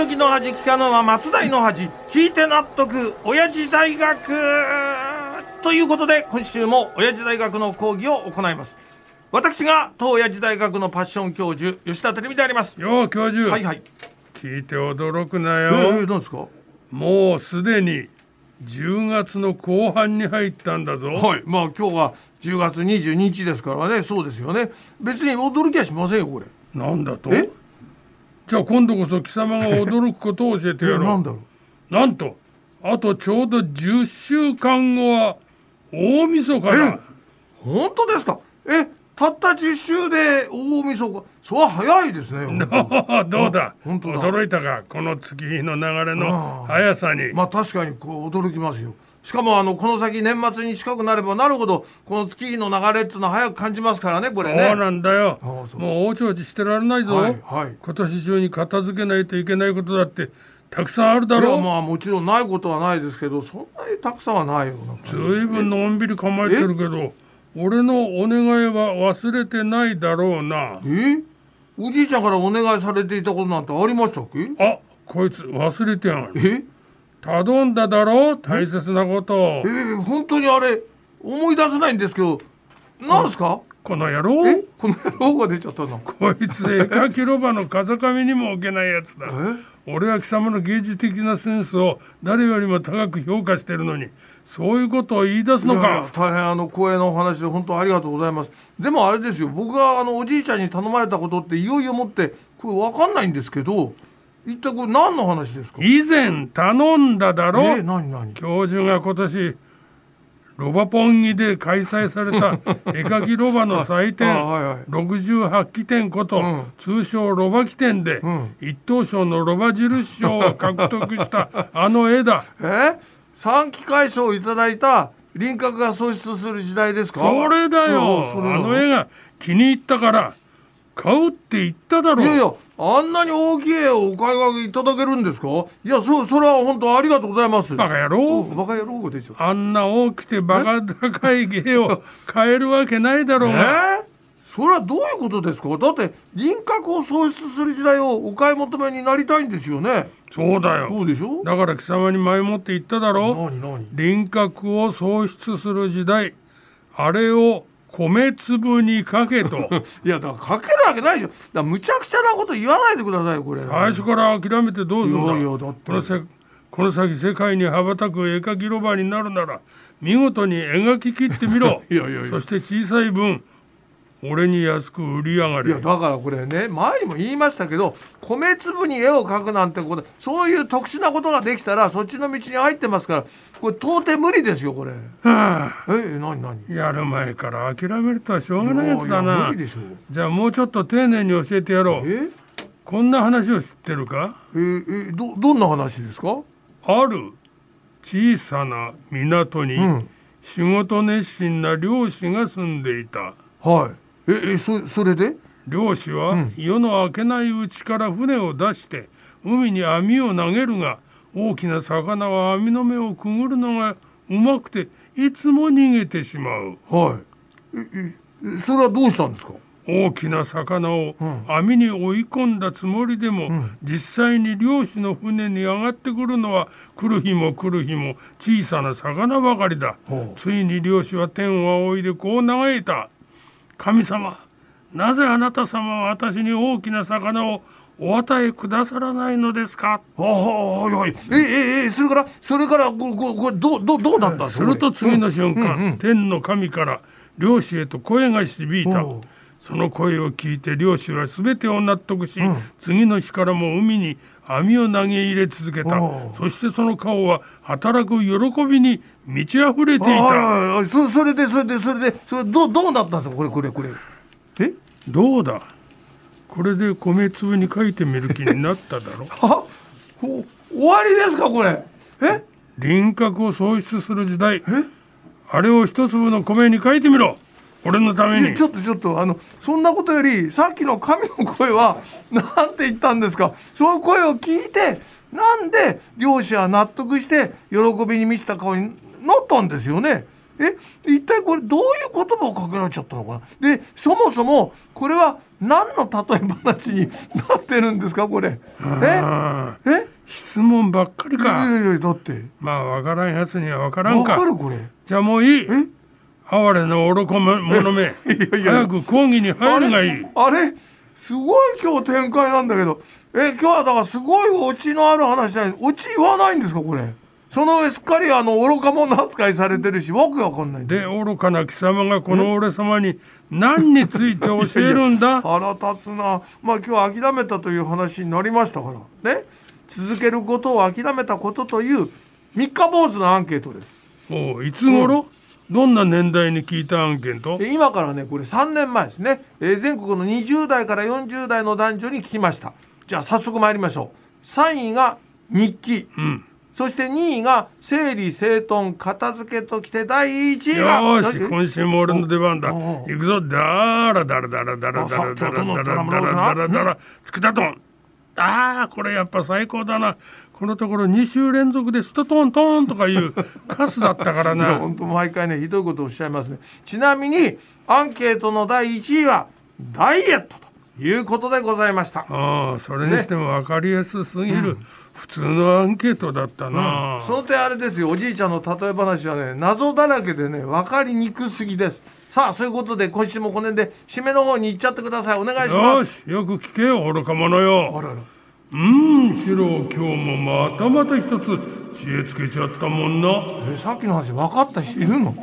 時の恥聞かぬは松代の恥聞いて納得親父大学ということで今週も親父大学の講義を行います。私が当親父大学のパッション教授吉田照美であります。よう教授、はいはい。聞いて驚くなよ、えー、何ですか？もうすでに10月の後半に入ったんだぞ。はい。まあ今日は10月22日ですからね。そうですよね。別に驚きはしませんよこれ。なんだと？え？じゃあ今度こそ貴様が驚くことを教えてやろう。なんだろう。なんとあとちょうど10週間後は大晦日だ。本当ですか？えたった10週で大晦日。それは早いですね どうだ？本当だ。驚いたか？この月日の流れのあ。速さに。まあ確かにこう驚きますよしかもあのこの先年末に近くなればなるほどこの月日の流れっていうのは早く感じますからねこれね。そうなんだよ。もうおちおちしてられないぞ、はいはい。今年中に片付けないといけないことだってたくさんあるだろう。まあもちろんないことはないですけどそんなにたくさんはないよずいぶんのんびり構えてるけど俺のお願いは忘れてないだろうな。え？おじいちゃんからお願いされていたことなんてありましたっけ？あこいつ忘れてやがる。え？頼んだだろう？大切なこと。をえー、本当にあれ思い出せないんですけどなんですか？この野郎？え？この野郎が出ちゃったの？こいつ絵描きロバの風上にも置けないやつだ俺は貴様の芸術的なセンスを誰よりも高く評価してるのに。そういうことを言い出すのか。大変あの光栄なお話で本当ありがとうございます。でもあれですよ。僕があのおじいちゃんに頼まれたことっていよいよもってこれ分かんないんですけど一体これ何の話ですか？以前頼んだだろえ何何？教授が今年ロバポンギで開催された 絵描きロバの祭典あはいはい。68期展こと、うん。通称ロバ記展で、ん。一等賞のロバ印賞を獲得した あの絵だ。え？三期会賞をいただいた輪郭が喪失する時代ですか？それだよ。うんあの絵が気に入ったから買うって言っただろいやいやあんなに大きい絵をお買い上げいただけるんですか？いやそそれは本当ありがとうございます。バカ野郎。バカ野郎が出ちゃったあんな大きくてバカ高い絵を買えるわけないだろうが、え？ーそれはどういうことですか？だって輪郭を喪失する時代をお買い求めになりたいんですよね。そうだよ。そうでしょ？だから貴様に前もって言っただろ。何何輪郭を喪失する時代。あれを米粒にかけと。いやだからかけるわけないでしょ。だむちゃくちゃなこと言わないでくださいこれ。最初から諦めてどうするんだ。いやいやだって。このせこの先世界に羽ばたく絵描きロバになるなら見事に描き切ってみろ。いやいや。そして小さい分俺に安く売り上がいやれだからこれね前にも言いましたけど米粒に絵を描くなんてことそういう特殊なことができたらそっちの道に入ってますからこれ到底無理ですよこれ。はあ。え何何？やる前から諦めるとはしょうがないやつだな。じゃあもうちょっと丁寧に教えてやろう。え？こんな話を知ってるか？ええどどんな話ですか？ある。小さな港にうん。仕事熱心な漁師が住んでいた。はいええそそれで？漁師はうん。夜の明けないうちから船を出して海に網を投げるが大きな魚は網の目をくぐるのがうまくていつも逃げてしまう。はい。ええそれはどうしたんですか？大きな魚をうん。網に追い込んだつもりでも、ん。実際に漁師の船に上がってくるのは来る日も来る日も小さな魚ばかりだ。ついに漁師は天を仰いでこう嘆いた神様なぜあなた様は私に大きな魚をお与えくださらないのですか？あはいはい。えええそれからそれからこここれどうどうどうなったすると次の瞬間、うんうん天の神から漁師へと声が響いたその声を聞いて漁師は全てを納得し、ん。次の日からも海に網を投げ入れ続けた。そしてその顔は働く喜びに満ち溢れていた。そそれでそれでそれでそれどうどうなったんですか？これこれこれ。え？どうだ？これで米粒に書いてみる気になっただろ は？ほ終わりですか？これ。え？輪郭を喪失する時代。あれを一粒の米に書いてみろ俺のために。ちょっとちょっとあのそんなことよりさっきの神の声は なんて言ったんですか？その声を聞いてなんで漁師は納得して喜びに満ちた顔になったんですよね？え一体これどういう言葉をかけられちゃったのかな？でそもそもこれは何の例え話になってるんですか？これ。え？え？質問ばっかりいやかいやいやだって。まあわからんやつにはわからんわかかるこれ。じゃあもういい。え？哀れな愚か者め。いやいや。早く講義に入るがいい。あれ？すごい今日展開なんだけど。え今日はだからすごいオチのある話だオチ言わないんですかこれ？その上すっかりあの愚か者扱いされてるしわけわかんないで愚かな貴様がこの俺様に何について教えるんだ？腹立つな。まあ今日諦めたという話になりましたから。ね？続けることを諦めたことという三日坊主のアンケートです。おういつ頃、どんな年代に聞いたアンケートで今からねこれ3年前ですね、えー全国の20代から40代の男女に聞きました。じゃあ早速参りましょう。3位が日記。うん。そして2位が整理整頓片付けときて第1位がよーしえ今週も俺の出番だ。行くぞ。だらだらだらだらだらだらだらだらだらだらだらつくたとんあーこれやっぱ最高だな。このところ2週連続でストトントンとかいうカスだったからな。本当毎回ねひどいことをおっしゃいますね。ちなみにアンケートの第1位はダイエットということでございました。ああそれにしても分かりやすすぎる、普通のアンケートだったな、その点あれですよ。おじいちゃんの例え話はね謎だらけでね分かりにくすぎですさあそういうことで今週もこの辺で締めの方に行っちゃってください。お願いしまよすしよく聞けよ愚か者よ。あらら。うんシロ今日もまたまた一つ知恵つけちゃったもんな。えさっきの話分かった人いるの？